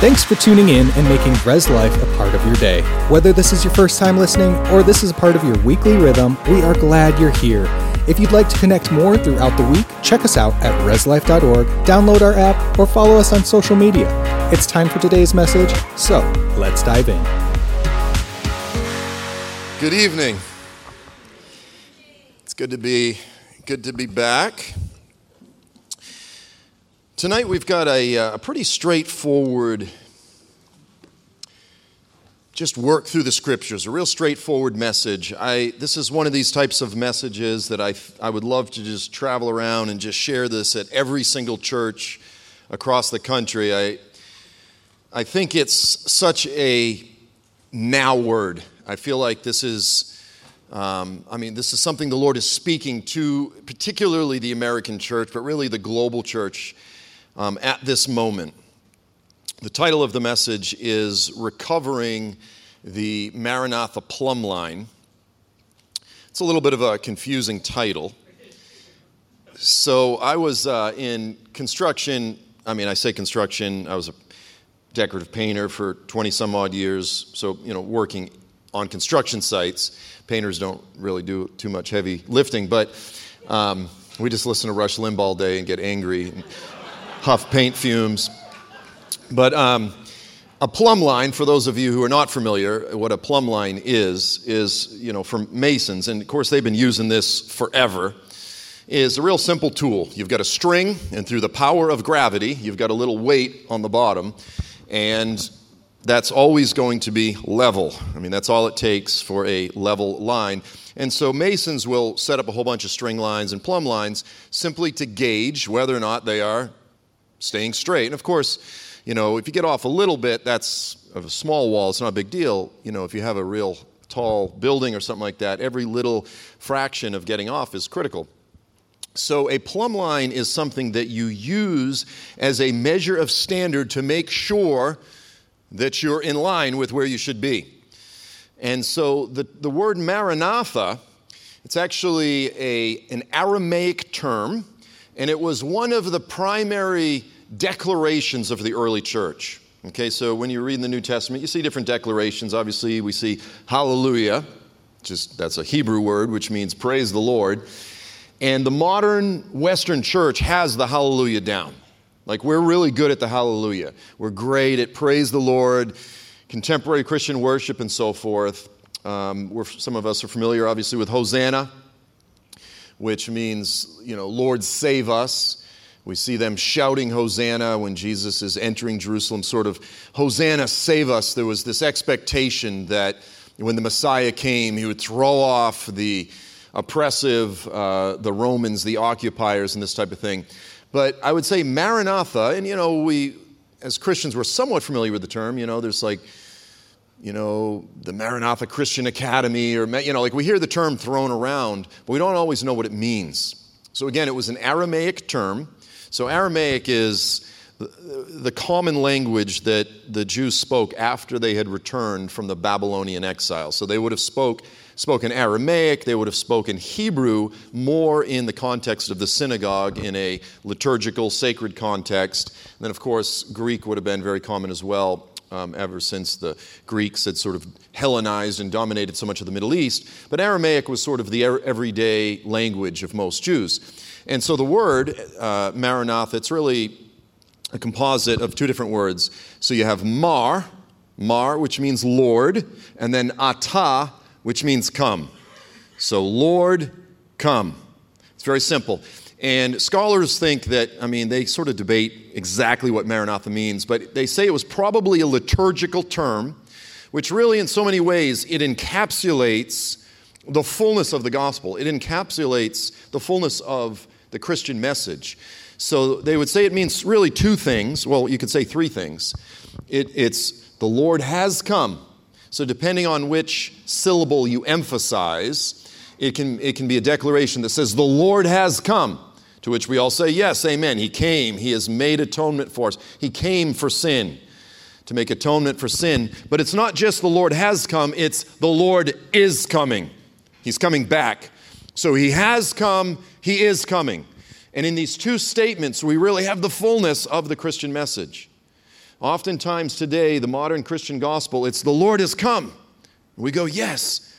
Thanks for tuning in and making Res Life a part of your day. Whether this is your first time listening or this is a part of your weekly rhythm, we are glad you're here. If you'd like to connect more throughout the week, check us out at reslife.org, download our app, or follow us on social media. It's time for today's message, so let's dive in. Good evening. It's good to be good to be back. Tonight we've got a, uh, a pretty straightforward, just work through the scriptures, a real straightforward message. I, this is one of these types of messages that I, I would love to just travel around and just share this at every single church across the country. I, I think it's such a now word. I feel like this is, um, I mean, this is something the Lord is speaking to, particularly the American church, but really the global church um, at this moment. The title of the message is Recovering the Maranatha Plumb Line. It's a little bit of a confusing title. So I was uh, in construction. I mean, I say construction, I was a decorative painter for 20 some odd years. So, you know, working on construction sites. Painters don't really do too much heavy lifting, but um, we just listen to Rush Limbaugh all day and get angry huff paint fumes. But um, a plumb line, for those of you who are not familiar, what a plumb line is, is, you know, for masons, and of course they've been using this forever, is a real simple tool. You've got a string, and through the power of gravity, you've got a little weight on the bottom, and that's always going to be level. I mean, that's all it takes for a level line. And so masons will set up a whole bunch of string lines and plumb lines simply to gauge whether or not they are staying straight. And of course, you know, if you get off a little bit, that's of a small wall, it's not a big deal. You know, if you have a real tall building or something like that, every little fraction of getting off is critical. So, a plumb line is something that you use as a measure of standard to make sure that you're in line with where you should be. And so, the, the word Maranatha, it's actually a, an Aramaic term and it was one of the primary declarations of the early church. Okay, so when you read in the New Testament, you see different declarations. Obviously, we see hallelujah, just that's a Hebrew word which means praise the Lord. And the modern Western church has the hallelujah down. Like we're really good at the hallelujah. We're great at praise the Lord, contemporary Christian worship, and so forth. Um, some of us are familiar, obviously, with Hosanna which means, you know, Lord, save us. We see them shouting Hosanna when Jesus is entering Jerusalem, sort of, Hosanna, save us. There was this expectation that when the Messiah came, he would throw off the oppressive, uh, the Romans, the occupiers, and this type of thing. But I would say Maranatha, and you know, we as Christians, we're somewhat familiar with the term. You know, there's like you know, the Maranatha Christian Academy, or, you know, like we hear the term thrown around, but we don't always know what it means. So again, it was an Aramaic term. So Aramaic is the common language that the Jews spoke after they had returned from the Babylonian exile. So they would have spoke, spoken Aramaic, they would have spoken Hebrew more in the context of the synagogue in a liturgical, sacred context. And then, of course, Greek would have been very common as well um, ever since the Greeks had sort of Hellenized and dominated so much of the Middle East. But Aramaic was sort of the everyday language of most Jews. And so the word uh, Maranatha, it's really a composite of two different words. So you have mar, mar, which means Lord, and then ata, which means come. So Lord, come. It's very simple. And scholars think that, I mean, they sort of debate exactly what Maranatha means, but they say it was probably a liturgical term, which really, in so many ways, it encapsulates the fullness of the gospel. It encapsulates the fullness of the Christian message. So they would say it means really two things. Well, you could say three things. It, it's the Lord has come. So depending on which syllable you emphasize, it can, it can be a declaration that says, The Lord has come. To which we all say, Yes, amen. He came. He has made atonement for us. He came for sin, to make atonement for sin. But it's not just the Lord has come, it's the Lord is coming. He's coming back. So He has come, He is coming. And in these two statements, we really have the fullness of the Christian message. Oftentimes today, the modern Christian gospel, it's the Lord has come. We go, yes,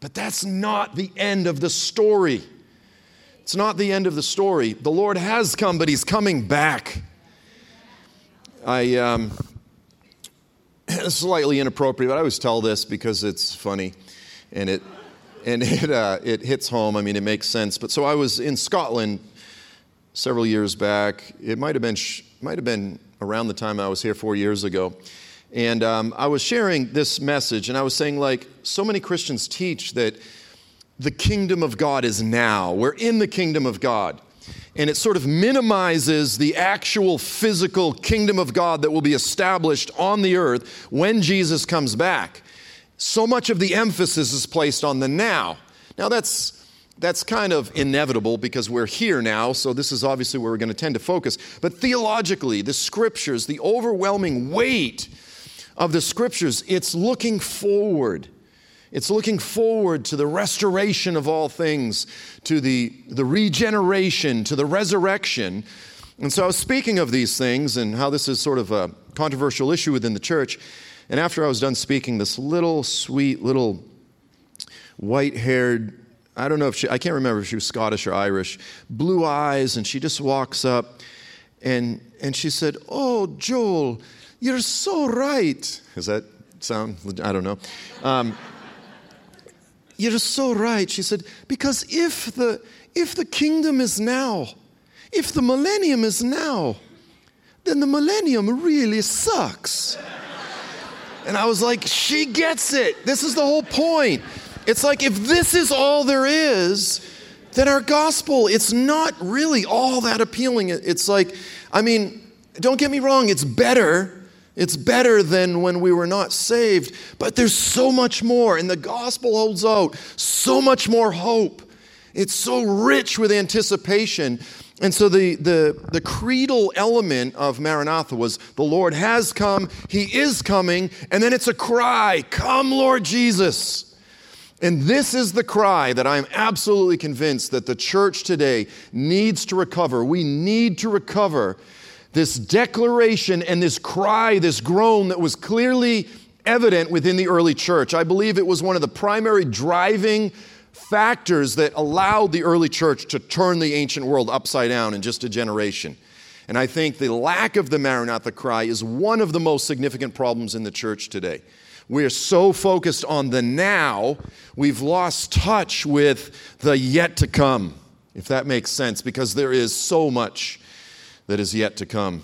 but that's not the end of the story. It's not the end of the story. The Lord has come, but He's coming back. I, um, slightly inappropriate, but I always tell this because it's funny and it, and it, uh, it hits home. I mean, it makes sense. But so I was in Scotland several years back. It might have been, might have been around the time I was here four years ago. And um, I was sharing this message, and I was saying, like, so many Christians teach that the kingdom of God is now. We're in the kingdom of God. And it sort of minimizes the actual physical kingdom of God that will be established on the earth when Jesus comes back. So much of the emphasis is placed on the now. Now, that's that's kind of inevitable because we're here now, so this is obviously where we're going to tend to focus. But theologically, the scriptures, the overwhelming weight of the scriptures, it's looking forward. It's looking forward to the restoration of all things, to the, the regeneration, to the resurrection. And so I was speaking of these things and how this is sort of a controversial issue within the church. And after I was done speaking, this little sweet, little white haired I don't know if she, I can't remember if she was Scottish or Irish, blue eyes, and she just walks up and, and she said, Oh, Joel, you're so right. Does that sound, I don't know. Um, you're so right. She said, because if the, if the kingdom is now, if the millennium is now, then the millennium really sucks. And I was like, she gets it. This is the whole point. It's like if this is all there is, then our gospel, it's not really all that appealing. It's like, I mean, don't get me wrong, it's better. It's better than when we were not saved, but there's so much more, and the gospel holds out so much more hope. It's so rich with anticipation. And so the, the, the creedal element of Maranatha was the Lord has come, He is coming, and then it's a cry, Come, Lord Jesus. And this is the cry that I'm absolutely convinced that the church today needs to recover. We need to recover this declaration and this cry, this groan that was clearly evident within the early church. I believe it was one of the primary driving factors that allowed the early church to turn the ancient world upside down in just a generation. And I think the lack of the Maranatha cry is one of the most significant problems in the church today. We're so focused on the now, we've lost touch with the yet to come, if that makes sense, because there is so much that is yet to come.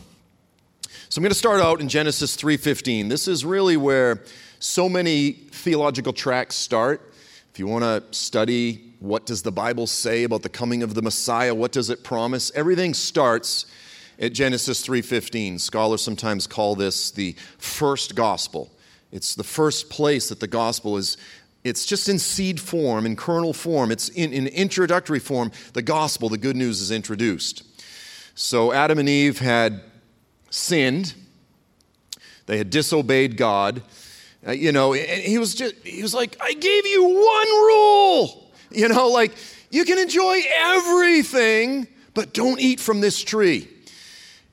So I'm going to start out in Genesis 3:15. This is really where so many theological tracks start. If you want to study what does the Bible say about the coming of the Messiah, what does it promise? Everything starts at Genesis 3:15. Scholars sometimes call this the first gospel. It's the first place that the gospel is. It's just in seed form, in kernel form. It's in, in introductory form. The gospel, the good news, is introduced. So Adam and Eve had sinned. They had disobeyed God. Uh, you know, and he was just, he was like, I gave you one rule. You know, like, you can enjoy everything, but don't eat from this tree.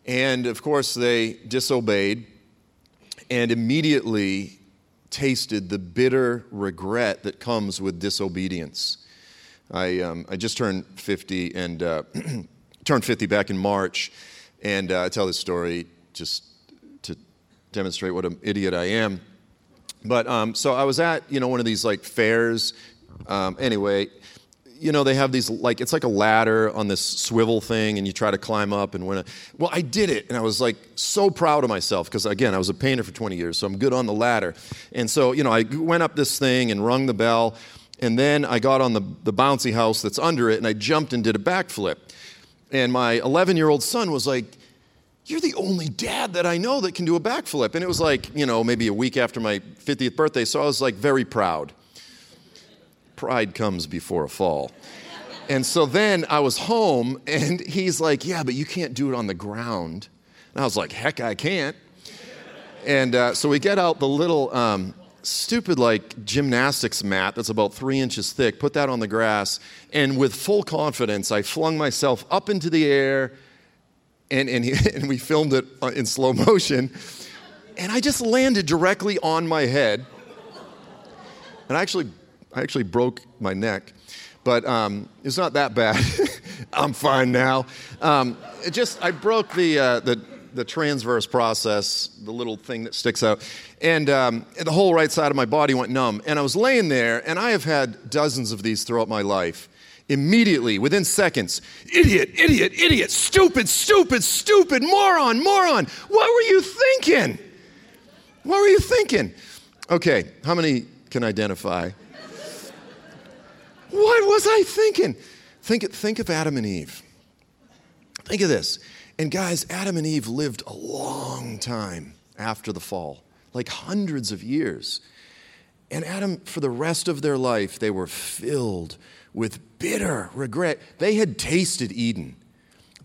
And of course, they disobeyed and immediately tasted the bitter regret that comes with disobedience. I, um, I just turned 50 and uh, turned 50 back in March, and uh, I tell this story just to demonstrate what an idiot I am. But um, so I was at you know one of these like fairs. Um, anyway, you know, they have these, like, it's like a ladder on this swivel thing, and you try to climb up and win it. Well, I did it, and I was like so proud of myself because, again, I was a painter for 20 years, so I'm good on the ladder. And so, you know, I went up this thing and rung the bell, and then I got on the, the bouncy house that's under it, and I jumped and did a backflip. And my 11 year old son was like, you're the only dad that I know that can do a backflip. And it was like, you know, maybe a week after my 50th birthday, so I was like very proud pride comes before a fall. And so then I was home, and he's like, Yeah, but you can't do it on the ground. And I was like, Heck, I can't. And uh, so we get out the little um, stupid, like, gymnastics mat that's about three inches thick, put that on the grass, and with full confidence, I flung myself up into the air, and, and, he, and we filmed it uh, in slow motion. and I just landed directly on my head. And I actually, I actually broke my neck, but um, it's not that bad. I'm fine now. Um, it just, I broke the, uh, the, the transverse process, the little thing that sticks out, and um, the whole right side of my body went numb. And I was laying there, and I have had dozens of these throughout my life. Immediately, within seconds, idiot, idiot, idiot, stupid, stupid, stupid, moron, moron. What were you thinking? What were you thinking? Okay, how many can identify? What was I thinking? Think, think of Adam and Eve. Think of this. And guys, Adam and Eve lived a long time after the fall, like hundreds of years. And Adam, for the rest of their life, they were filled with bitter regret. They had tasted Eden,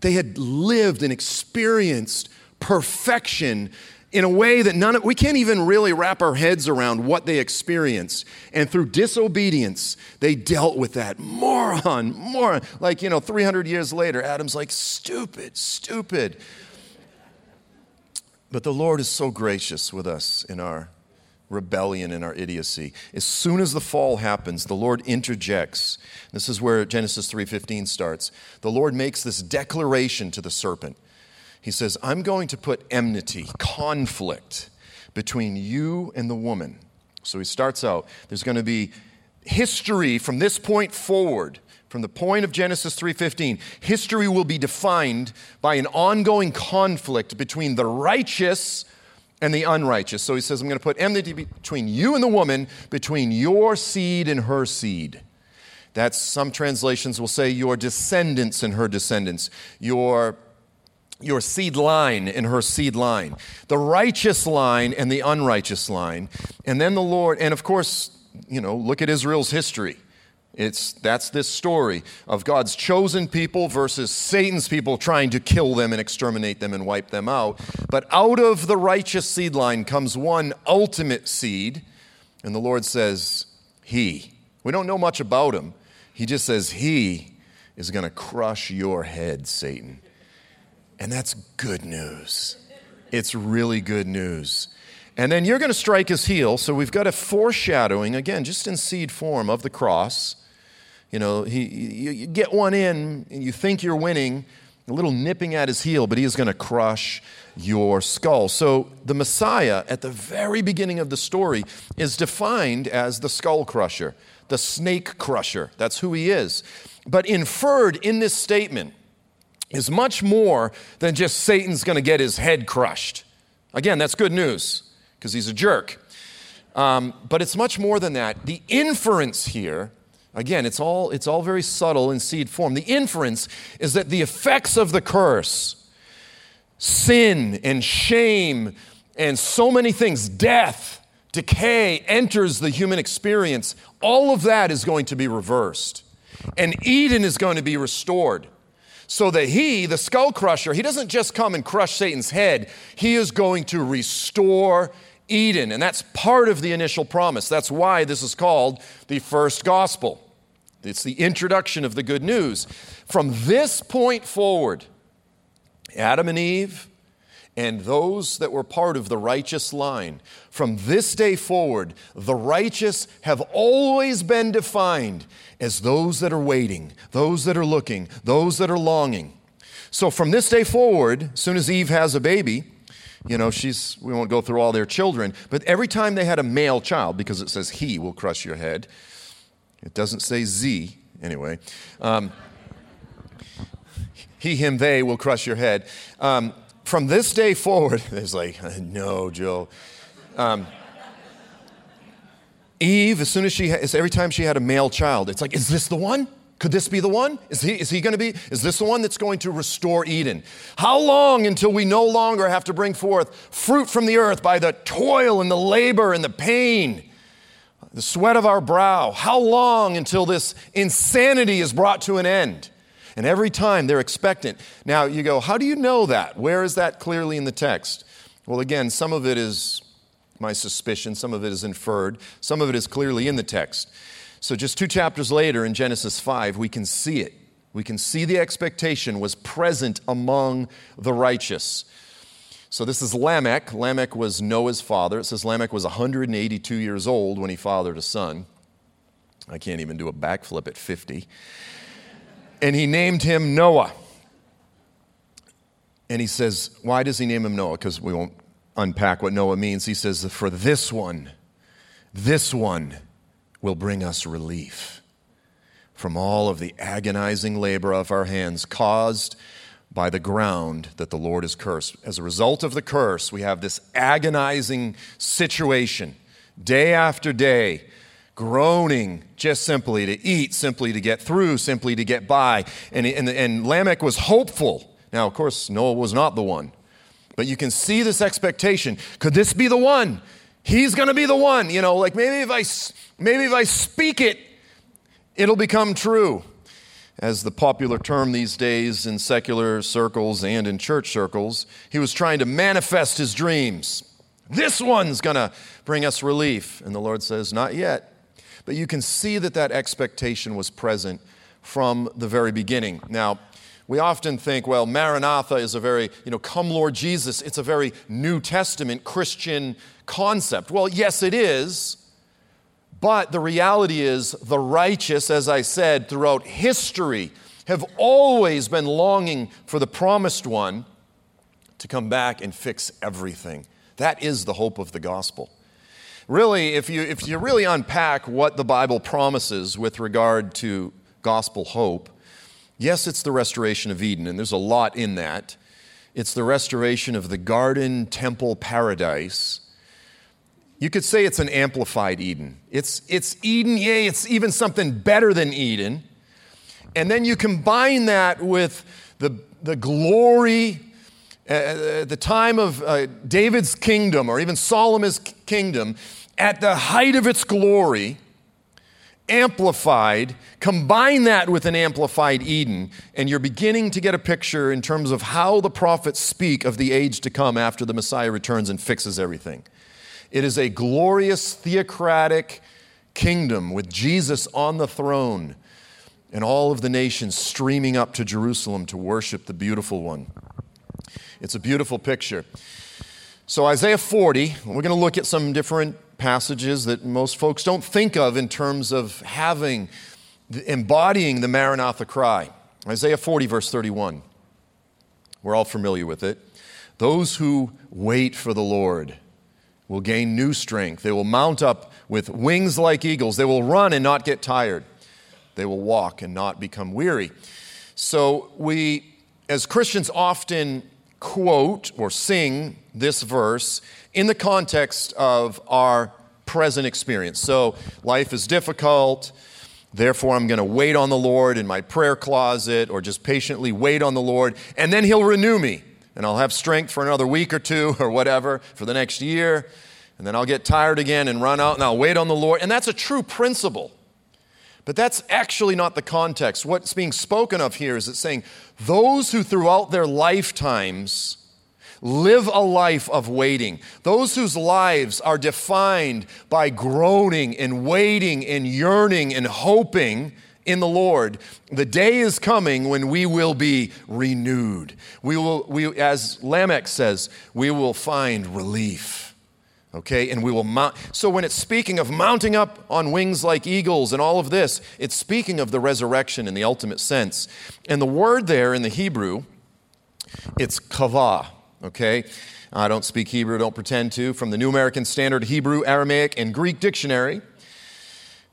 they had lived and experienced perfection in a way that none of, we can't even really wrap our heads around what they experienced. And through disobedience, they dealt with that. Moron, moron. Like, you know, 300 years later, Adam's like, stupid, stupid. But the Lord is so gracious with us in our rebellion and our idiocy. As soon as the fall happens, the Lord interjects. This is where Genesis 3:15 starts. The Lord makes this declaration to the serpent. He says, I'm going to put enmity, conflict between you and the woman. So he starts out, there's going to be history from this point forward from the point of Genesis 3:15 history will be defined by an ongoing conflict between the righteous and the unrighteous. So he says I'm going to put enmity between you and the woman, between your seed and her seed. That's some translations will say your descendants and her descendants, your your seed line and her seed line, the righteous line and the unrighteous line. And then the Lord, and of course, you know, look at Israel's history. It's, that's this story of God's chosen people versus Satan's people trying to kill them and exterminate them and wipe them out. But out of the righteous seed line comes one ultimate seed, and the Lord says, He. We don't know much about him. He just says, He is going to crush your head, Satan. And that's good news. It's really good news. And then you're going to strike his heel. So we've got a foreshadowing, again, just in seed form of the cross. You know, he, you, you get one in, and you think you're winning, a little nipping at his heel, but he is going to crush your skull. So the Messiah, at the very beginning of the story, is defined as the skull crusher, the snake crusher. That's who he is. But inferred in this statement, is much more than just Satan's going to get his head crushed. Again, that's good news because he's a jerk. Um, but it's much more than that. The inference here, again, it's all, it's all very subtle in seed form. The inference is that the effects of the curse, sin and shame and so many things, death, decay enters the human experience, all of that is going to be reversed. And Eden is going to be restored. So that he, the skull crusher, he doesn't just come and crush Satan's head, he is going to restore Eden. And that's part of the initial promise. That's why this is called the first gospel. It's the introduction of the good news. From this point forward, Adam and Eve, and those that were part of the righteous line. From this day forward, the righteous have always been defined as those that are waiting, those that are looking, those that are longing. So from this day forward, as soon as Eve has a baby, you know, she's, we won't go through all their children, but every time they had a male child, because it says he will crush your head, it doesn't say Z anyway. Um, he, him, they will crush your head. Um, from this day forward, it's like, no, Joe. Um, Eve, as soon as she, every time she had a male child, it's like, is this the one? Could this be the one? Is he, is he going to be? Is this the one that's going to restore Eden? How long until we no longer have to bring forth fruit from the earth by the toil and the labor and the pain, the sweat of our brow? How long until this insanity is brought to an end? And every time they're expectant. Now you go, how do you know that? Where is that clearly in the text? Well, again, some of it is my suspicion, some of it is inferred, some of it is clearly in the text. So just two chapters later in Genesis 5, we can see it. We can see the expectation was present among the righteous. So this is Lamech. Lamech was Noah's father. It says Lamech was 182 years old when he fathered a son. I can't even do a backflip at 50. And he named him Noah. And he says, why does he name him Noah? Because we won't unpack what Noah means. He says, for this one, this one will bring us relief from all of the agonizing labor of our hands caused by the ground that the Lord has cursed. As a result of the curse, we have this agonizing situation day after day, groaning just simply to eat, simply to get through, simply to get by. And, and, and Lamech was hopeful. Now, of course, Noah was not the one. But you can see this expectation. Could this be the one? He's going to be the one. You know, like maybe if I, maybe if I speak it, it'll become true as the popular term these days in secular circles and in church circles. He was trying to manifest his dreams. This one's going to bring us relief. And the Lord says, Not yet. But you can see that that expectation was present from the very beginning. Now, we often think, well, Maranatha is a very, you know, come Lord Jesus, it's a very New Testament Christian concept. Well, yes, it is. But the reality is, the righteous, as I said, throughout history, have always been longing for the promised one to come back and fix everything. That is the hope of the gospel. Really, if you, if you really unpack what the Bible promises with regard to gospel hope, yes, it's the restoration of Eden, and there's a lot in that. It's the restoration of the garden temple paradise you could say it's an amplified Eden. It's, it's Eden, yay, it's even something better than Eden. And then you combine that with the, the glory, uh, uh, the time of uh, David's kingdom or even Solomon's kingdom, at the height of its glory, amplified, combine that with an amplified Eden, and you're beginning to get a picture in terms of how the prophets speak of the age to come after the Messiah returns and fixes everything. It is a glorious theocratic kingdom with Jesus on the throne and all of the nations streaming up to Jerusalem to worship the beautiful one. It's a beautiful picture. So, Isaiah 40, we're going to look at some different passages that most folks don't think of in terms of having, embodying the Maranatha cry. Isaiah 40, verse 31. We're all familiar with it. Those who wait for the Lord will gain new strength. They will mount up with wings like eagles. They will run and not get tired. They will walk and not become weary. So, we, as Christians, often quote or sing this verse in the context of our present experience. So, life is difficult. Therefore, I'm going to wait on the Lord in my prayer closet or just patiently wait on the Lord, and then He'll renew me and I'll have strength for another week or two or whatever for the next year. And then I'll get tired again and run out and I'll wait on the Lord. And that's a true principle. But that's actually not the context. What's being spoken of here is it's saying those who throughout their lifetimes live a life of waiting, those whose lives are defined by groaning and waiting and yearning and hoping in the Lord, the day is coming when we will be renewed. We will, we, as Lamech says, we will find relief. Okay, and we will mount. So when it's speaking of mounting up on wings like eagles and all of this, it's speaking of the resurrection in the ultimate sense. And the word there in the Hebrew, it's kavah. Okay, I don't speak Hebrew, don't pretend to. From the New American Standard Hebrew, Aramaic, and Greek dictionary,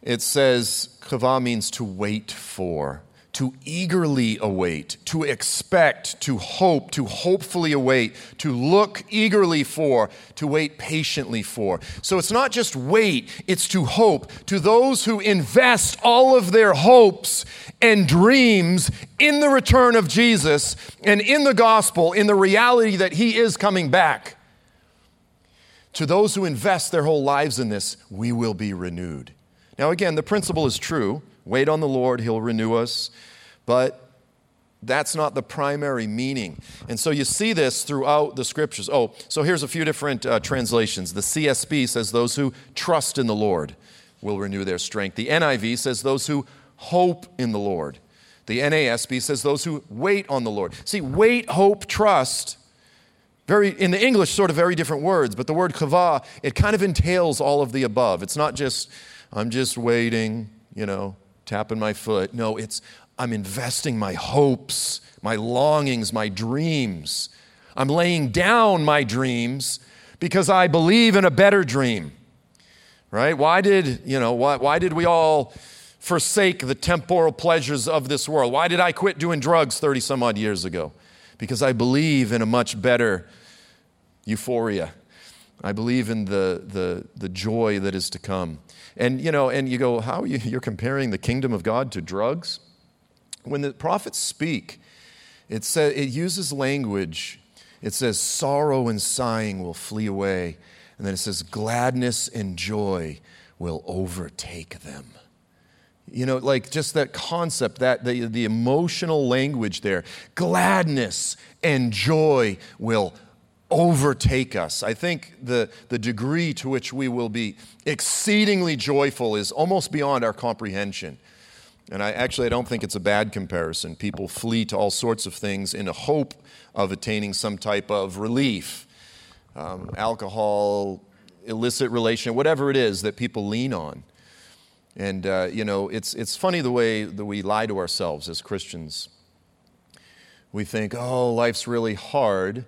it says kavah means to wait for, to eagerly await, to expect, to hope, to hopefully await, to look eagerly for, to wait patiently for. So it's not just wait, it's to hope. To those who invest all of their hopes and dreams in the return of Jesus and in the gospel, in the reality that he is coming back. To those who invest their whole lives in this, we will be renewed. Now, again, the principle is true. Wait on the Lord, He'll renew us. But that's not the primary meaning. And so you see this throughout the scriptures. Oh, so here's a few different uh, translations. The CSB says, Those who trust in the Lord will renew their strength. The NIV says, Those who hope in the Lord. The NASB says, Those who wait on the Lord. See, wait, hope, trust Very, in the English, sort of very different words, but the word kavah, it kind of entails all of the above. It's not just, I'm just waiting, you know, tapping my foot. No, it's, I'm investing my hopes, my longings, my dreams. I'm laying down my dreams because I believe in a better dream. Right? Why did, you know, why, why did we all forsake the temporal pleasures of this world? Why did I quit doing drugs 30 some odd years ago? Because I believe in a much better euphoria. I believe in the, the, the joy that is to come. And, you know, and you go, how you, you're comparing the kingdom of God to drugs? When the prophets speak, it, says, it uses language. It says, sorrow and sighing will flee away. And then it says, gladness and joy will overtake them. You know, like just that concept, that the, the emotional language there. Gladness and joy will overtake us. I think the, the degree to which we will be exceedingly joyful is almost beyond our comprehension. And I actually I don't think it's a bad comparison. People flee to all sorts of things in a hope of attaining some type of relief. Um, alcohol, illicit relation, whatever it is that people lean on. And, uh, you know, it's, it's funny the way that we lie to ourselves as Christians. We think, oh, life's really hard.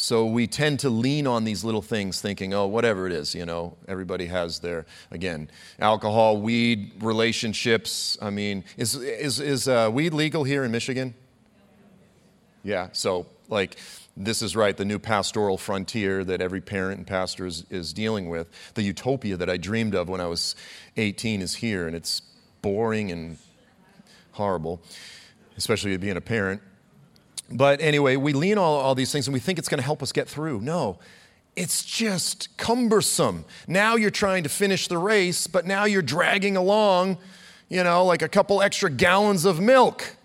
So we tend to lean on these little things, thinking, oh, whatever it is, you know, everybody has their, again, alcohol, weed, relationships. I mean, is, is, is uh, weed legal here in Michigan? Yeah, so like, this is right, the new pastoral frontier that every parent and pastor is, is dealing with. The utopia that I dreamed of when I was 18 is here, and it's boring and horrible, especially being a parent. But anyway, we lean all, all these things and we think it's going to help us get through. No, it's just cumbersome. Now you're trying to finish the race, but now you're dragging along, you know, like a couple extra gallons of milk.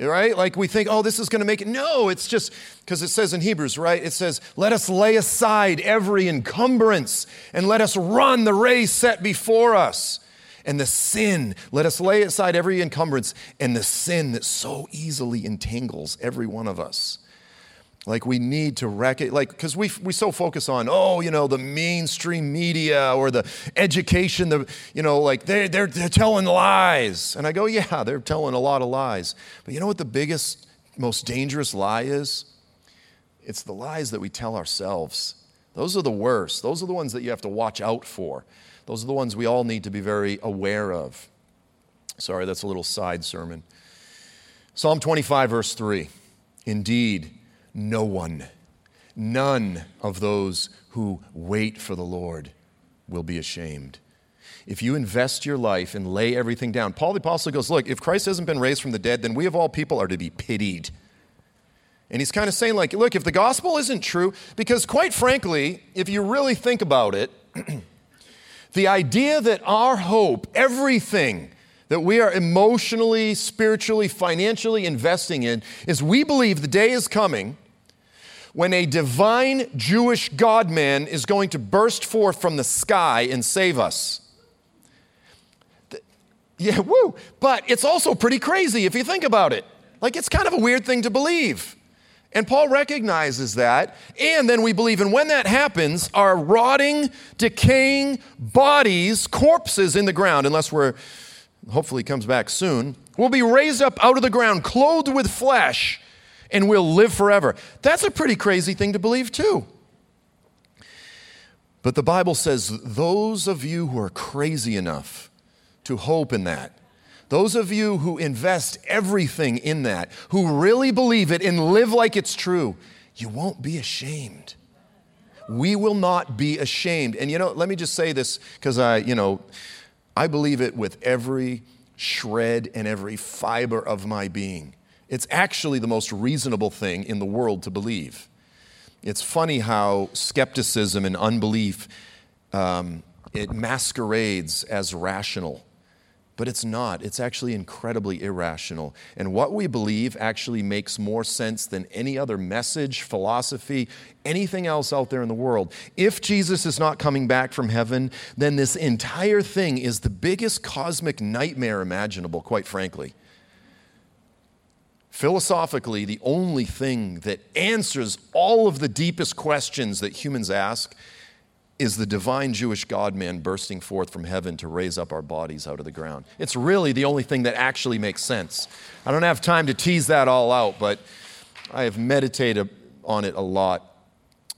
Right? Like we think, oh, this is going to make it. No, it's just because it says in Hebrews, right? It says, let us lay aside every encumbrance and let us run the race set before us and the sin. Let us lay aside every encumbrance and the sin that so easily entangles every one of us. Like we need to recognize, like, because we, we so focus on, oh, you know, the mainstream media or the education, the, you know, like they're, they're, they're telling lies. And I go, yeah, they're telling a lot of lies. But you know what the biggest, most dangerous lie is? It's the lies that we tell ourselves. Those are the worst. Those are the ones that you have to watch out for. Those are the ones we all need to be very aware of. Sorry, that's a little side sermon. Psalm 25, verse 3 Indeed, no one, none of those who wait for the Lord will be ashamed. If you invest your life and lay everything down, Paul the Apostle goes, Look, if Christ hasn't been raised from the dead, then we of all people are to be pitied. And he's kind of saying, like, look, if the gospel isn't true, because quite frankly, if you really think about it, The idea that our hope, everything that we are emotionally, spiritually, financially investing in, is we believe the day is coming when a divine Jewish God man is going to burst forth from the sky and save us. Yeah, woo. But it's also pretty crazy if you think about it. Like, it's kind of a weird thing to believe. And Paul recognizes that. And then we believe, and when that happens, our rotting, decaying bodies, corpses in the ground, unless we're hopefully comes back soon, will be raised up out of the ground, clothed with flesh, and will live forever. That's a pretty crazy thing to believe, too. But the Bible says those of you who are crazy enough to hope in that, those of you who invest everything in that, who really believe it and live like it's true, you won't be ashamed. We will not be ashamed. And you know, let me just say this because I, you know, I believe it with every shred and every fiber of my being. It's actually the most reasonable thing in the world to believe. It's funny how skepticism and unbelief um, it masquerades as rational but it's not. It's actually incredibly irrational. And what we believe actually makes more sense than any other message, philosophy, anything else out there in the world. If Jesus is not coming back from heaven, then this entire thing is the biggest cosmic nightmare imaginable, quite frankly. Philosophically, the only thing that answers all of the deepest questions that humans ask is the divine Jewish God man bursting forth from heaven to raise up our bodies out of the ground. It's really the only thing that actually makes sense. I don't have time to tease that all out, but I have meditated on it a lot.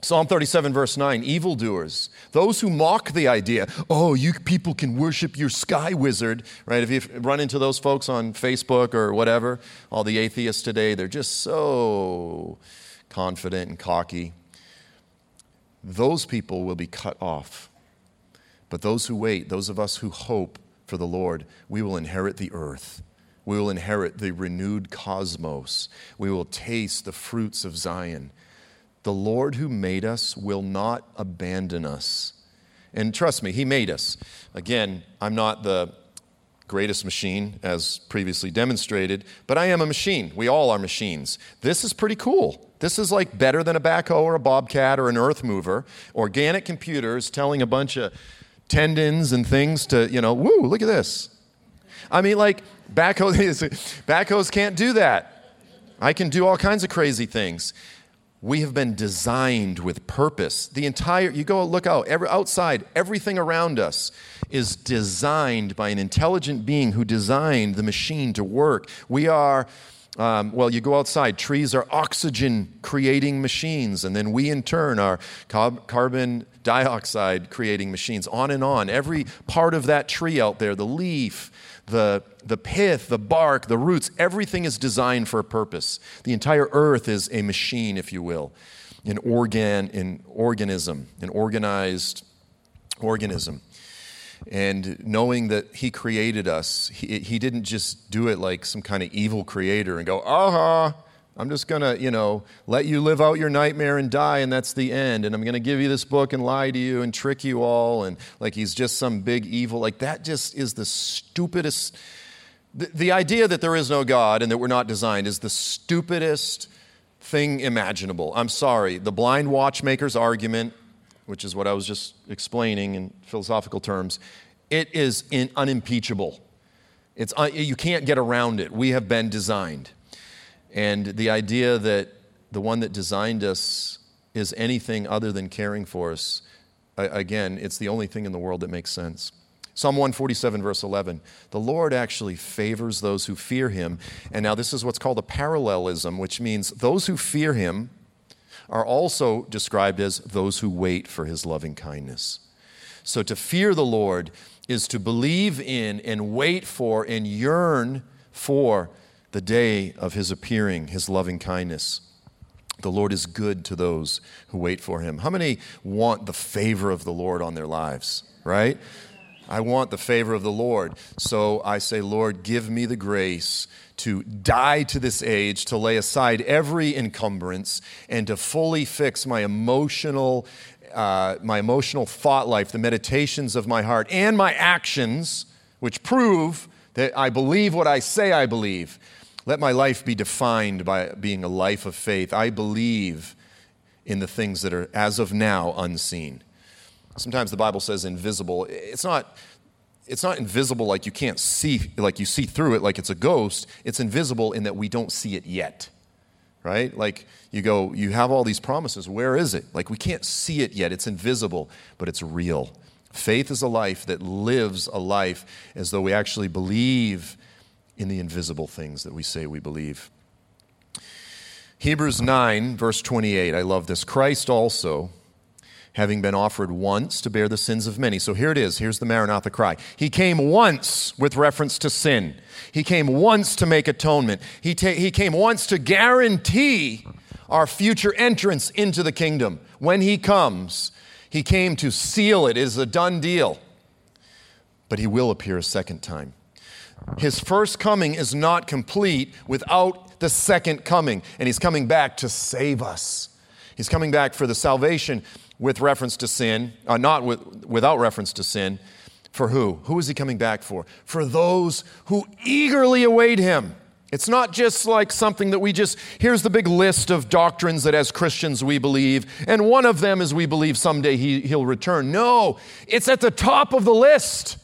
Psalm 37, verse 9 evildoers, those who mock the idea, oh, you people can worship your sky wizard, right? If you run into those folks on Facebook or whatever, all the atheists today, they're just so confident and cocky those people will be cut off. But those who wait, those of us who hope for the Lord, we will inherit the earth. We will inherit the renewed cosmos. We will taste the fruits of Zion. The Lord who made us will not abandon us. And trust me, He made us. Again, I'm not the greatest machine, as previously demonstrated, but I am a machine. We all are machines. This is pretty cool. This is like better than a backhoe or a bobcat or an earth mover. Organic computers telling a bunch of tendons and things to, you know, woo, look at this. I mean, like, backhoes, backhoes can't do that. I can do all kinds of crazy things. We have been designed with purpose. The entire, you go look out, every, outside, everything around us is designed by an intelligent being who designed the machine to work. We are um, well, you go outside, trees are oxygen creating machines, and then we in turn are carbon dioxide creating machines, on and on. Every part of that tree out there, the leaf, the, the pith, the bark, the roots, everything is designed for a purpose. The entire earth is a machine, if you will, an organ, an organism, an organized organism and knowing that he created us he, he didn't just do it like some kind of evil creator and go aha i'm just going to you know let you live out your nightmare and die and that's the end and i'm going to give you this book and lie to you and trick you all and like he's just some big evil like that just is the stupidest the, the idea that there is no god and that we're not designed is the stupidest thing imaginable i'm sorry the blind watchmaker's argument which is what I was just explaining in philosophical terms, it is in, unimpeachable. It's, uh, you can't get around it. We have been designed. And the idea that the one that designed us is anything other than caring for us, again, it's the only thing in the world that makes sense. Psalm 147, verse 11. The Lord actually favors those who fear him. And now, this is what's called a parallelism, which means those who fear him are also described as those who wait for his loving kindness. So to fear the Lord is to believe in and wait for and yearn for the day of his appearing, his loving kindness. The Lord is good to those who wait for him. How many want the favor of the Lord on their lives, right? I want the favor of the Lord. So I say, Lord, give me the grace to die to this age, to lay aside every encumbrance, and to fully fix my emotional, uh, my emotional thought life, the meditations of my heart, and my actions, which prove that I believe what I say I believe. Let my life be defined by being a life of faith. I believe in the things that are, as of now, unseen. Sometimes the Bible says invisible. It's not it's not invisible like you can't see, like you see through it like it's a ghost. It's invisible in that we don't see it yet, right? Like you go, you have all these promises. Where is it? Like we can't see it yet. It's invisible, but it's real. Faith is a life that lives a life as though we actually believe in the invisible things that we say we believe. Hebrews 9, verse 28, I love this. Christ also having been offered once to bear the sins of many. So here it is. Here's the Maranatha cry. He came once with reference to sin. He came once to make atonement. He, ta- he came once to guarantee our future entrance into the kingdom. When he comes, he came to seal it. It is a done deal. But he will appear a second time. His first coming is not complete without the second coming, and he's coming back to save us. He's coming back for the salvation with reference to sin, uh, not with, without reference to sin. For who? Who is he coming back for? For those who eagerly await him. It's not just like something that we just, here's the big list of doctrines that as Christians we believe, and one of them is we believe someday he, he'll return. No, it's at the top of the list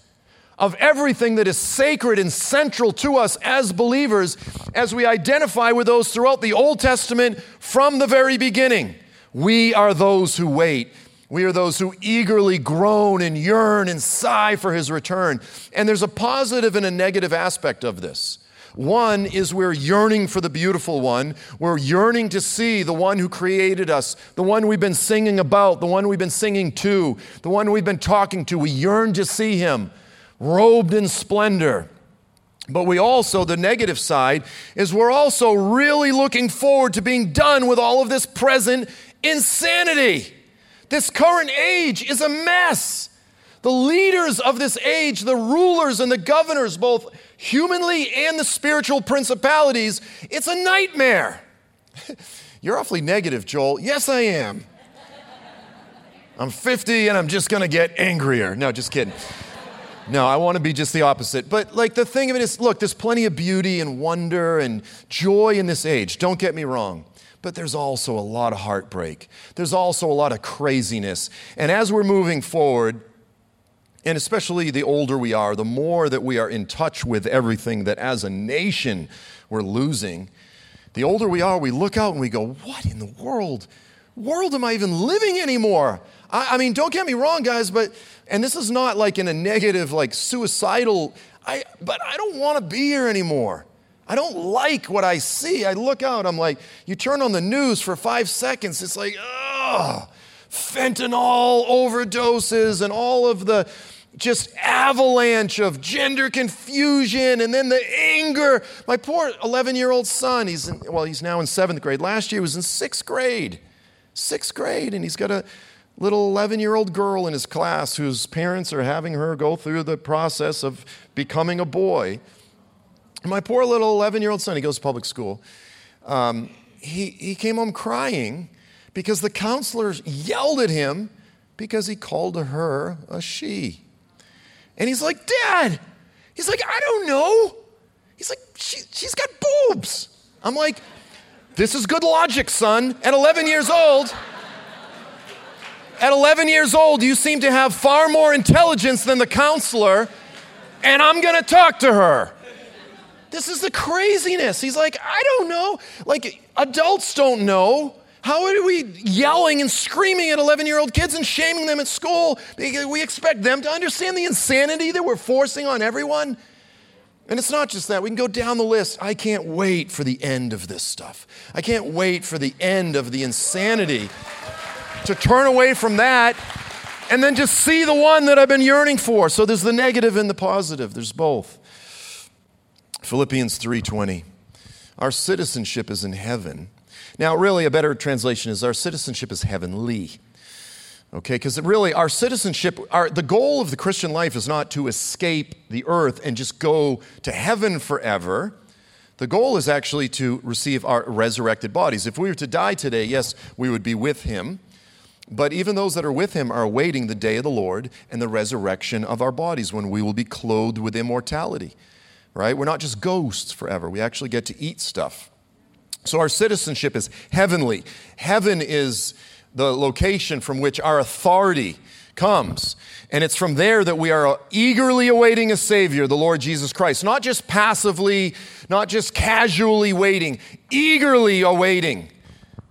of everything that is sacred and central to us as believers as we identify with those throughout the Old Testament from the very beginning. We are those who wait. We are those who eagerly groan and yearn and sigh for his return. And there's a positive and a negative aspect of this. One is we're yearning for the beautiful one. We're yearning to see the one who created us, the one we've been singing about, the one we've been singing to, the one we've been talking to. We yearn to see him robed in splendor. But we also, the negative side, is we're also really looking forward to being done with all of this present insanity. This current age is a mess. The leaders of this age, the rulers and the governors, both humanly and the spiritual principalities, it's a nightmare. You're awfully negative, Joel. Yes, I am. I'm 50 and I'm just gonna get angrier. No, just kidding. No, I want to be just the opposite. But like the thing of it is, look, there's plenty of beauty and wonder and joy in this age. Don't get me wrong. But there's also a lot of heartbreak. There's also a lot of craziness. And as we're moving forward, and especially the older we are, the more that we are in touch with everything that as a nation we're losing, the older we are, we look out and we go, What in the world? World am I even living anymore? I, I mean, don't get me wrong, guys, but, and this is not like in a negative, like suicidal, I, but I don't want to be here anymore. I don't like what I see. I look out, I'm like, you turn on the news for five seconds, it's like, oh, fentanyl overdoses and all of the just avalanche of gender confusion and then the anger. My poor 11 year old son, he's in, well, he's now in seventh grade. Last year he was in sixth grade. Sixth grade, and he's got a little 11 year old girl in his class whose parents are having her go through the process of becoming a boy. My poor little 11 year old son, he goes to public school. Um, he, he came home crying because the counselors yelled at him because he called her a she. And he's like, Dad, he's like, I don't know. He's like, she, she's got boobs. I'm like, this is good logic, son. At 11 years old, at 11 years old, you seem to have far more intelligence than the counselor, and I'm gonna talk to her. This is the craziness. He's like, I don't know. Like, adults don't know. How are we yelling and screaming at 11 year old kids and shaming them at school? We expect them to understand the insanity that we're forcing on everyone. And it's not just that. We can go down the list. I can't wait for the end of this stuff. I can't wait for the end of the insanity to turn away from that and then just see the one that I've been yearning for. So there's the negative and the positive. There's both. Philippians 3:20. Our citizenship is in heaven now, really, a better translation is our citizenship is heavenly. Okay, because really, our citizenship, our, the goal of the Christian life is not to escape the earth and just go to heaven forever. The goal is actually to receive our resurrected bodies. If we were to die today, yes, we would be with him. But even those that are with him are awaiting the day of the Lord and the resurrection of our bodies when we will be clothed with immortality. Right? We're not just ghosts forever. We actually get to eat stuff. So our citizenship is heavenly. Heaven is the location from which our authority comes. And it's from there that we are eagerly awaiting a Savior, the Lord Jesus Christ. Not just passively, not just casually waiting, eagerly awaiting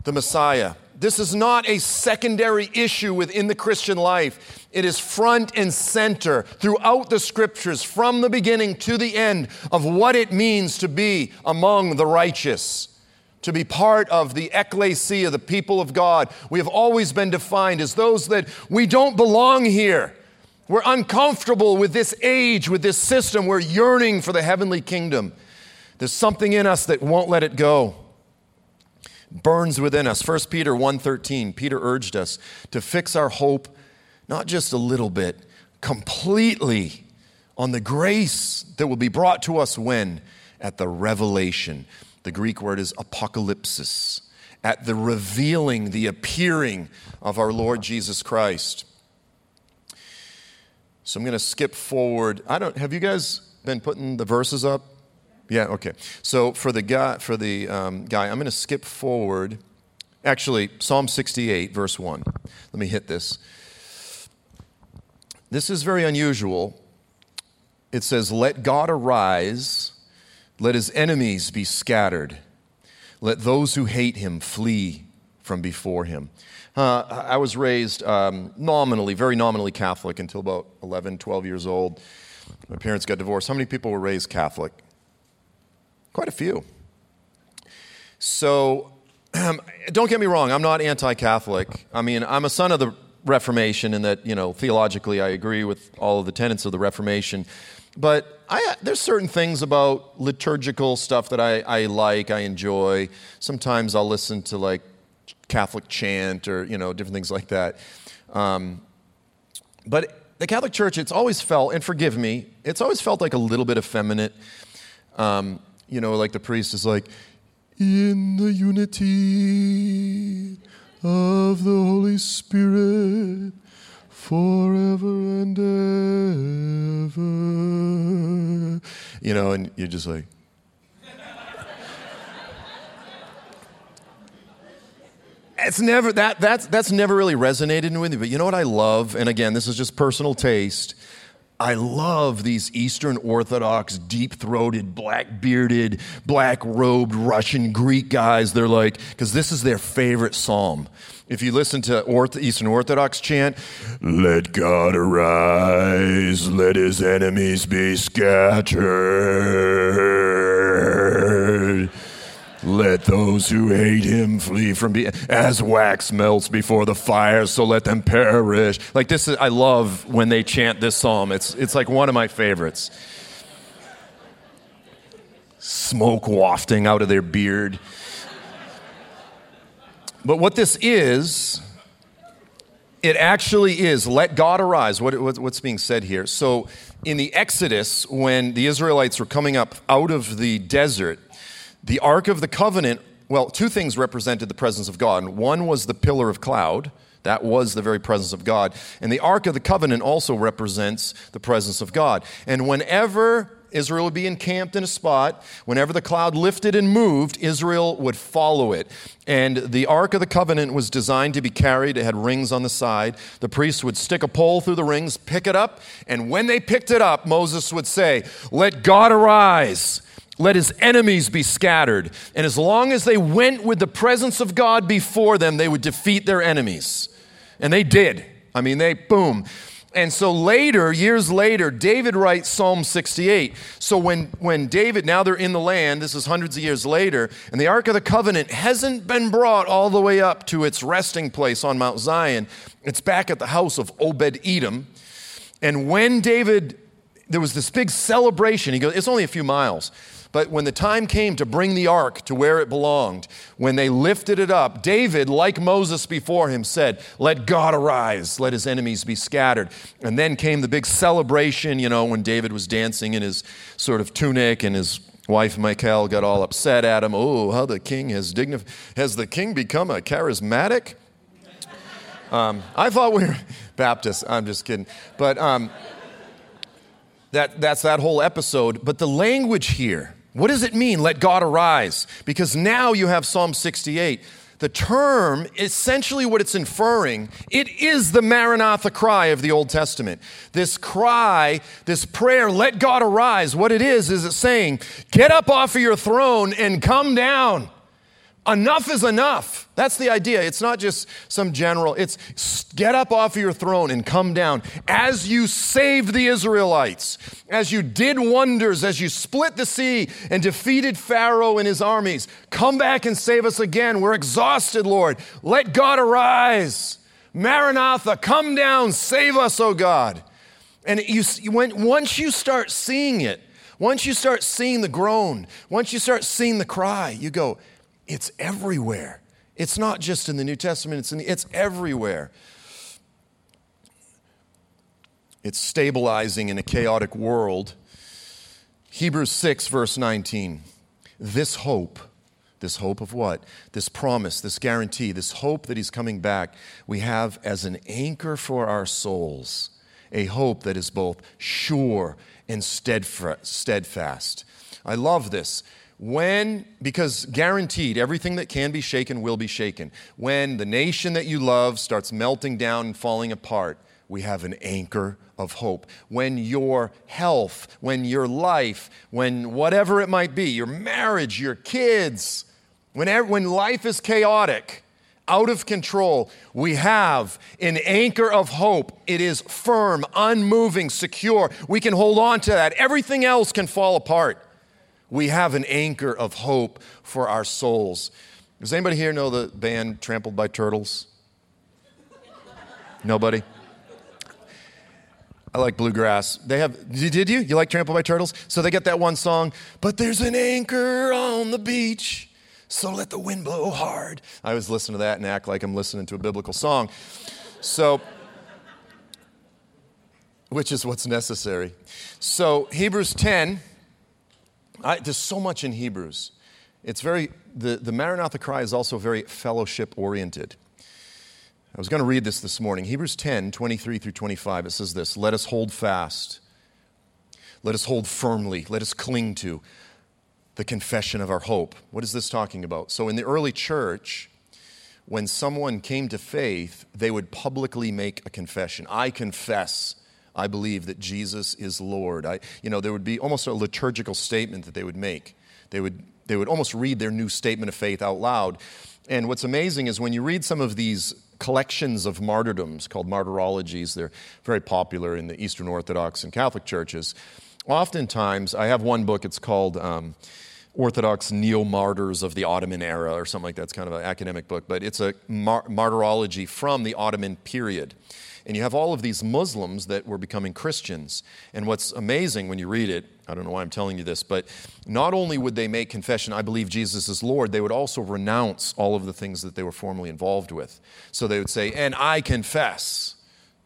the Messiah. This is not a secondary issue within the Christian life. It is front and center throughout the scriptures, from the beginning to the end, of what it means to be among the righteous to be part of the ecclesia, the people of God. We have always been defined as those that we don't belong here. We're uncomfortable with this age, with this system. We're yearning for the heavenly kingdom. There's something in us that won't let it go. Burns within us. 1 Peter 1:13. Peter urged us to fix our hope not just a little bit, completely on the grace that will be brought to us when at the revelation the Greek word is apocalypsis, at the revealing, the appearing of our Lord Jesus Christ. So I'm going to skip forward. I don't have you guys been putting the verses up? Yeah, okay. So for the guy, for the um, guy, I'm going to skip forward. Actually, Psalm 68, verse 1. Let me hit this. This is very unusual it says, Let God arise, let his enemies be scattered, let those who hate him flee from before him. Uh, I was raised um, nominally, very nominally Catholic until about 11, 12 years old. My parents got divorced. How many people were raised Catholic? Quite a few. So, don't get me wrong, I'm not anti Catholic. I mean, I'm a son of the Reformation in that, you know, theologically I agree with all of the tenets of the Reformation. But I, there's certain things about liturgical stuff that I, I like, I enjoy. Sometimes I'll listen to like Catholic chant or, you know, different things like that. Um, but the Catholic Church, it's always felt, and forgive me, it's always felt like a little bit effeminate. Um, you know, like the priest is like, in the unity of the Holy Spirit, forever and ever. You know, and you're just like, it's never that that's that's never really resonated with me. But you know what I love, and again, this is just personal taste. I love these Eastern Orthodox, deep throated, black bearded, black robed Russian Greek guys. They're like, because this is their favorite psalm. If you listen to Eastern Orthodox chant, let God arise, let his enemies be scattered. Let those who hate him flee from be as wax melts before the fire, so let them perish. Like this is I love when they chant this psalm. It's it's like one of my favorites. Smoke wafting out of their beard. But what this is, it actually is let God arise. What, what's being said here? So, in the Exodus, when the Israelites were coming up out of the desert, the Ark of the Covenant, well, two things represented the presence of God. One was the pillar of cloud, that was the very presence of God. And the Ark of the Covenant also represents the presence of God. And whenever Israel would be encamped in a spot, whenever the cloud lifted and moved, Israel would follow it. And the Ark of the Covenant was designed to be carried, it had rings on the side. The priest would stick a pole through the rings, pick it up, and when they picked it up, Moses would say, Let God arise let his enemies be scattered. And as long as they went with the presence of God before them, they would defeat their enemies. And they did. I mean, they, boom. And so later, years later, David writes Psalm 68. So when, when David, now they're in the land, this is hundreds of years later, and the Ark of the Covenant hasn't been brought all the way up to its resting place on Mount Zion. It's back at the house of Obed Edom. And when David, there was this big celebration, he goes, it's only a few miles. But when the time came to bring the ark to where it belonged, when they lifted it up, David, like Moses before him, said, Let God arise, let his enemies be scattered. And then came the big celebration, you know, when David was dancing in his sort of tunic and his wife Michal got all upset at him. Oh, how the king has dignified. Has the king become a charismatic? Um, I thought we were Baptists. I'm just kidding. But um, that, that's that whole episode. But the language here, what does it mean, let God arise? Because now you have Psalm 68. The term, essentially what it's inferring, it is the Maranatha cry of the Old Testament. This cry, this prayer, let God arise, what it is, is it saying, get up off of your throne and come down. Enough is enough. That's the idea. It's not just some general, it's get up off of your throne and come down. As you saved the Israelites, as you did wonders, as you split the sea and defeated Pharaoh and his armies, come back and save us again. We're exhausted, Lord. Let God arise. Maranatha, come down, save us, O God. And you, when, once you start seeing it, once you start seeing the groan, once you start seeing the cry, you go, it's everywhere. It's not just in the New Testament, it's, in it's everywhere. It's stabilizing in a chaotic world. Hebrews 6, verse 19. This hope, this hope of what? This promise, this guarantee, this hope that He's coming back, we have as an anchor for our souls, a hope that is both sure and steadfast. I love this When, because guaranteed, everything that can be shaken will be shaken. When the nation that you love starts melting down and falling apart, we have an anchor of hope. When your health, when your life, when whatever it might be, your marriage, your kids, when, when life is chaotic, out of control, we have an anchor of hope. It is firm, unmoving, secure. We can hold on to that. Everything else can fall apart. We have an anchor of hope for our souls. Does anybody here know the band Trampled by Turtles? Nobody? I like bluegrass. They have, did you? You like Trampled by Turtles? So they get that one song, but there's an anchor on the beach so let the wind blow hard. I always listen to that and act like I'm listening to a biblical song. So, which is what's necessary. So, Hebrews 10, I, there's so much in Hebrews. It's very, the, the Maranatha cry is also very fellowship oriented. I was going to read this this morning. Hebrews 10, 23 through 25. It says this Let us hold fast. Let us hold firmly. Let us cling to the confession of our hope. What is this talking about? So, in the early church, when someone came to faith, they would publicly make a confession. I confess, I believe that Jesus is Lord. I, you know, there would be almost a liturgical statement that they would make. They would, they would almost read their new statement of faith out loud. And what's amazing is when you read some of these collections of martyrdoms called martyrologies, they're very popular in the Eastern Orthodox and Catholic churches. Oftentimes, I have one book, it's called um, Orthodox Neo Martyrs of the Ottoman Era or something like that. It's kind of an academic book, but it's a mar- martyrology from the Ottoman period. And you have all of these Muslims that were becoming Christians. And what's amazing when you read it, I don't know why I'm telling you this, but not only would they make confession, I believe Jesus is Lord, they would also renounce all of the things that they were formerly involved with. So they would say, and I confess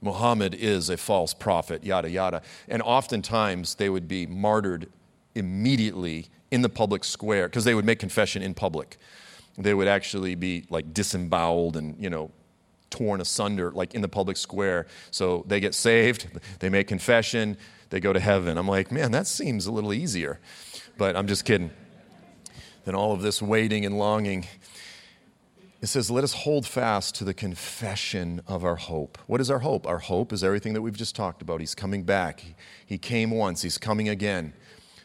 Muhammad is a false prophet, yada, yada. And oftentimes they would be martyred immediately in the public square because they would make confession in public. They would actually be like disemboweled and, you know, torn asunder like in the public square. So they get saved, they make confession, they go to heaven. I'm like, man, that seems a little easier. But I'm just kidding. Then all of this waiting and longing it says, Let us hold fast to the confession of our hope. What is our hope? Our hope is everything that we've just talked about. He's coming back. He came once, He's coming again.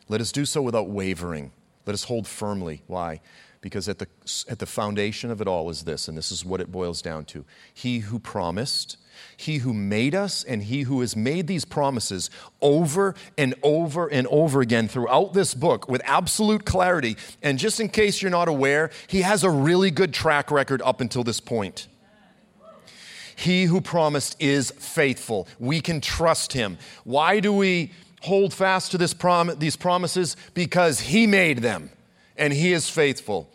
Let us do so without wavering. Let us hold firmly. Why? Because at the, at the foundation of it all is this, and this is what it boils down to He who promised he who made us and He who has made these promises over and over and over again throughout this book with absolute clarity. And just in case you're not aware, He has a really good track record up until this point. He who promised is faithful. We can trust Him. Why do we hold fast to this prom- these promises? Because He made them and He is faithful.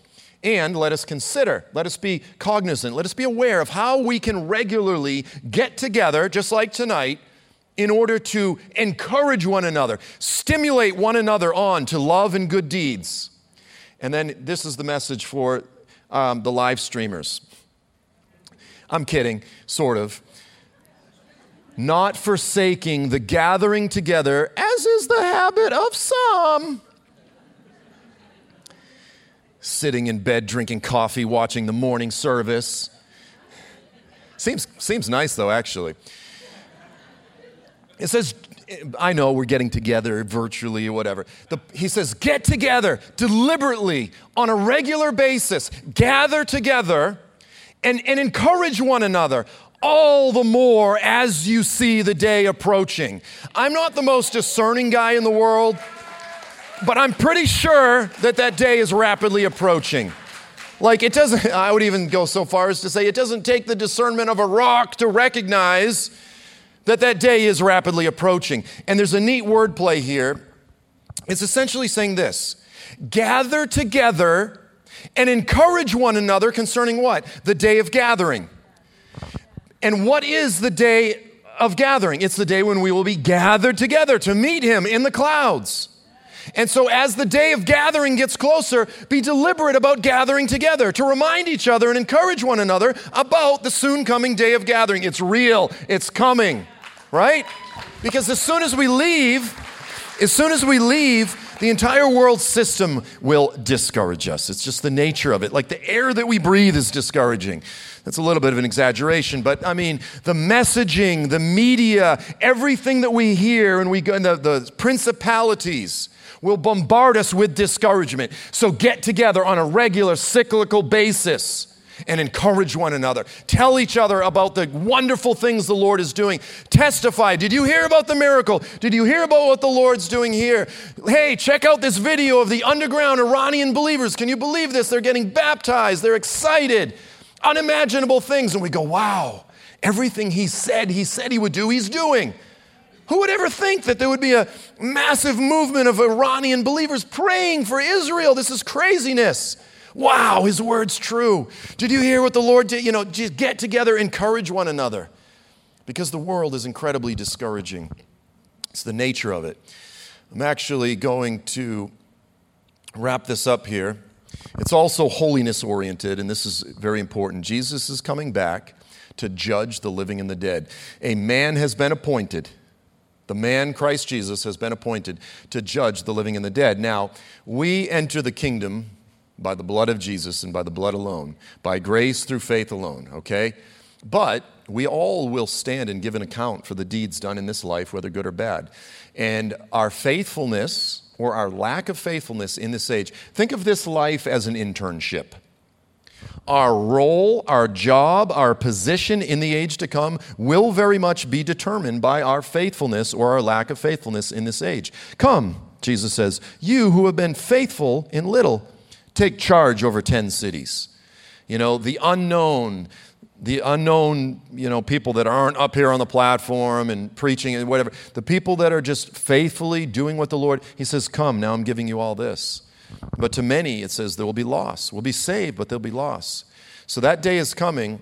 And let us consider, let us be cognizant, let us be aware of how we can regularly get together, just like tonight, in order to encourage one another, stimulate one another on to love and good deeds. And then this is the message for um, the live streamers. I'm kidding, sort of. Not forsaking the gathering together, as is the habit of some sitting in bed drinking coffee, watching the morning service. Seems, seems nice, though, actually. It says, I know we're getting together virtually or whatever. The, he says, get together deliberately on a regular basis, gather together and, and encourage one another all the more as you see the day approaching. I'm not the most discerning guy in the world. But I'm pretty sure that that day is rapidly approaching. Like, it doesn't, I would even go so far as to say it doesn't take the discernment of a rock to recognize that that day is rapidly approaching. And there's a neat wordplay here. It's essentially saying this gather together and encourage one another concerning what? The day of gathering. And what is the day of gathering? It's the day when we will be gathered together to meet Him in the clouds. And so, as the day of gathering gets closer, be deliberate about gathering together to remind each other and encourage one another about the soon coming day of gathering. It's real, it's coming, right? Because as soon as we leave, as soon as we leave, The entire world system will discourage us. It's just the nature of it. Like the air that we breathe is discouraging. That's a little bit of an exaggeration, but I mean, the messaging, the media, everything that we hear and we go, the, the principalities will bombard us with discouragement. So get together on a regular cyclical basis and encourage one another. Tell each other about the wonderful things the Lord is doing. Testify. Did you hear about the miracle? Did you hear about what the Lord's doing here? Hey, check out this video of the underground Iranian believers. Can you believe this? They're getting baptized, they're excited. Unimaginable things. And we go, wow, everything he said, he said he would do, he's doing. Who would ever think that there would be a massive movement of Iranian believers praying for Israel? This is craziness. Wow, his word's true. Did you hear what the Lord did? You know, just get together, encourage one another. Because the world is incredibly discouraging. It's the nature of it. I'm actually going to wrap this up here. It's also holiness oriented, and this is very important. Jesus is coming back to judge the living and the dead. A man has been appointed. The man, Christ Jesus, has been appointed to judge the living and the dead. Now, we enter the kingdom by the blood of Jesus and by the blood alone, by grace through faith alone, okay? But we all will stand and give an account for the deeds done in this life, whether good or bad. And our faithfulness or our lack of faithfulness in this age, think of this life as an internship. Our role, our job, our position in the age to come will very much be determined by our faithfulness or our lack of faithfulness in this age. Come, Jesus says, you who have been faithful in little take charge over 10 cities. You know, the unknown, the unknown, you know, people that aren't up here on the platform and preaching and whatever, the people that are just faithfully doing what the Lord, He says, Come, now I'm giving you all this. But to many, it says there will be loss. We'll be saved, but there'll be loss. So that day is coming.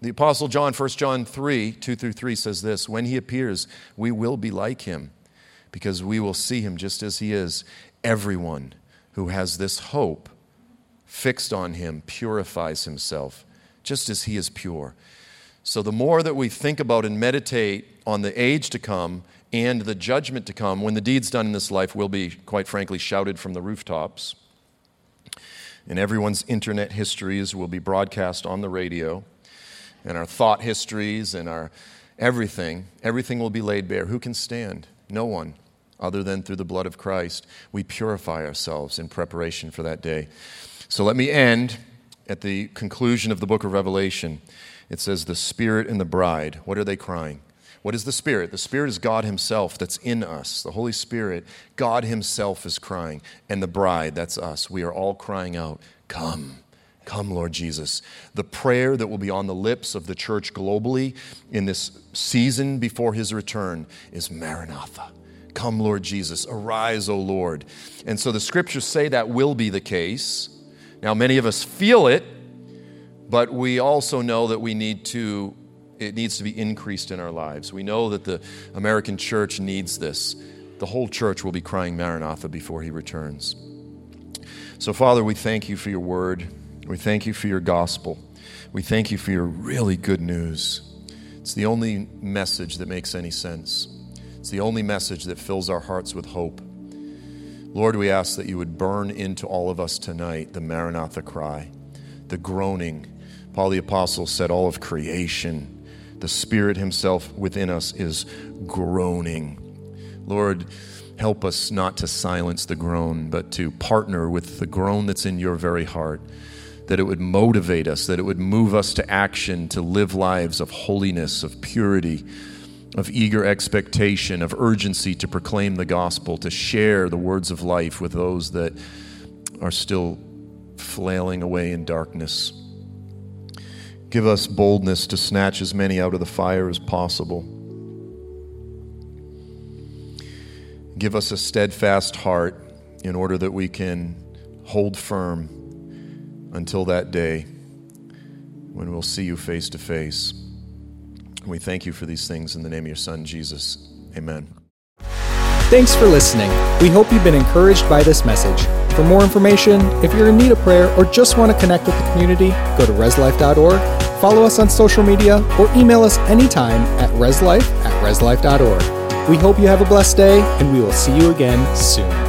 The Apostle John, 1 John 3, 2 through 3 says this When he appears, we will be like him because we will see him just as he is. Everyone who has this hope fixed on him purifies himself, just as he is pure. So, the more that we think about and meditate on the age to come and the judgment to come, when the deeds done in this life will be, quite frankly, shouted from the rooftops, and everyone's internet histories will be broadcast on the radio, and our thought histories and our everything, everything will be laid bare. Who can stand? No one, other than through the blood of Christ. We purify ourselves in preparation for that day. So let me end at the conclusion of the book of Revelation. It says, The Spirit and the bride. What are they crying? What is the Spirit? The Spirit is God Himself that's in us. The Holy Spirit, God Himself is crying. And the bride, that's us. We are all crying out, Come. Come, Lord Jesus. The prayer that will be on the lips of the church globally in this season before his return is Maranatha. Come, Lord Jesus. Arise, O Lord. And so the scriptures say that will be the case. Now, many of us feel it, but we also know that we need to, it needs to be increased in our lives. We know that the American church needs this. The whole church will be crying Maranatha before he returns. So, Father, we thank you for your word. We thank you for your gospel. We thank you for your really good news. It's the only message that makes any sense. It's the only message that fills our hearts with hope. Lord, we ask that you would burn into all of us tonight the Maranatha cry, the groaning. Paul the Apostle said, All of creation, the Spirit Himself within us is groaning. Lord, help us not to silence the groan, but to partner with the groan that's in your very heart. That it would motivate us, that it would move us to action, to live lives of holiness, of purity of eager expectation, of urgency to proclaim the gospel, to share the words of life with those that are still flailing away in darkness. Give us boldness to snatch as many out of the fire as possible. Give us a steadfast heart in order that we can hold firm until that day when we'll see you face to face. We thank you for these things in the name of your Son, Jesus. Amen. Thanks for listening. We hope you've been encouraged by this message. For more information, if you're in need of prayer or just want to connect with the community, go to reslife.org, follow us on social media, or email us anytime at reslife at reslife.org. We hope you have a blessed day, and we will see you again soon.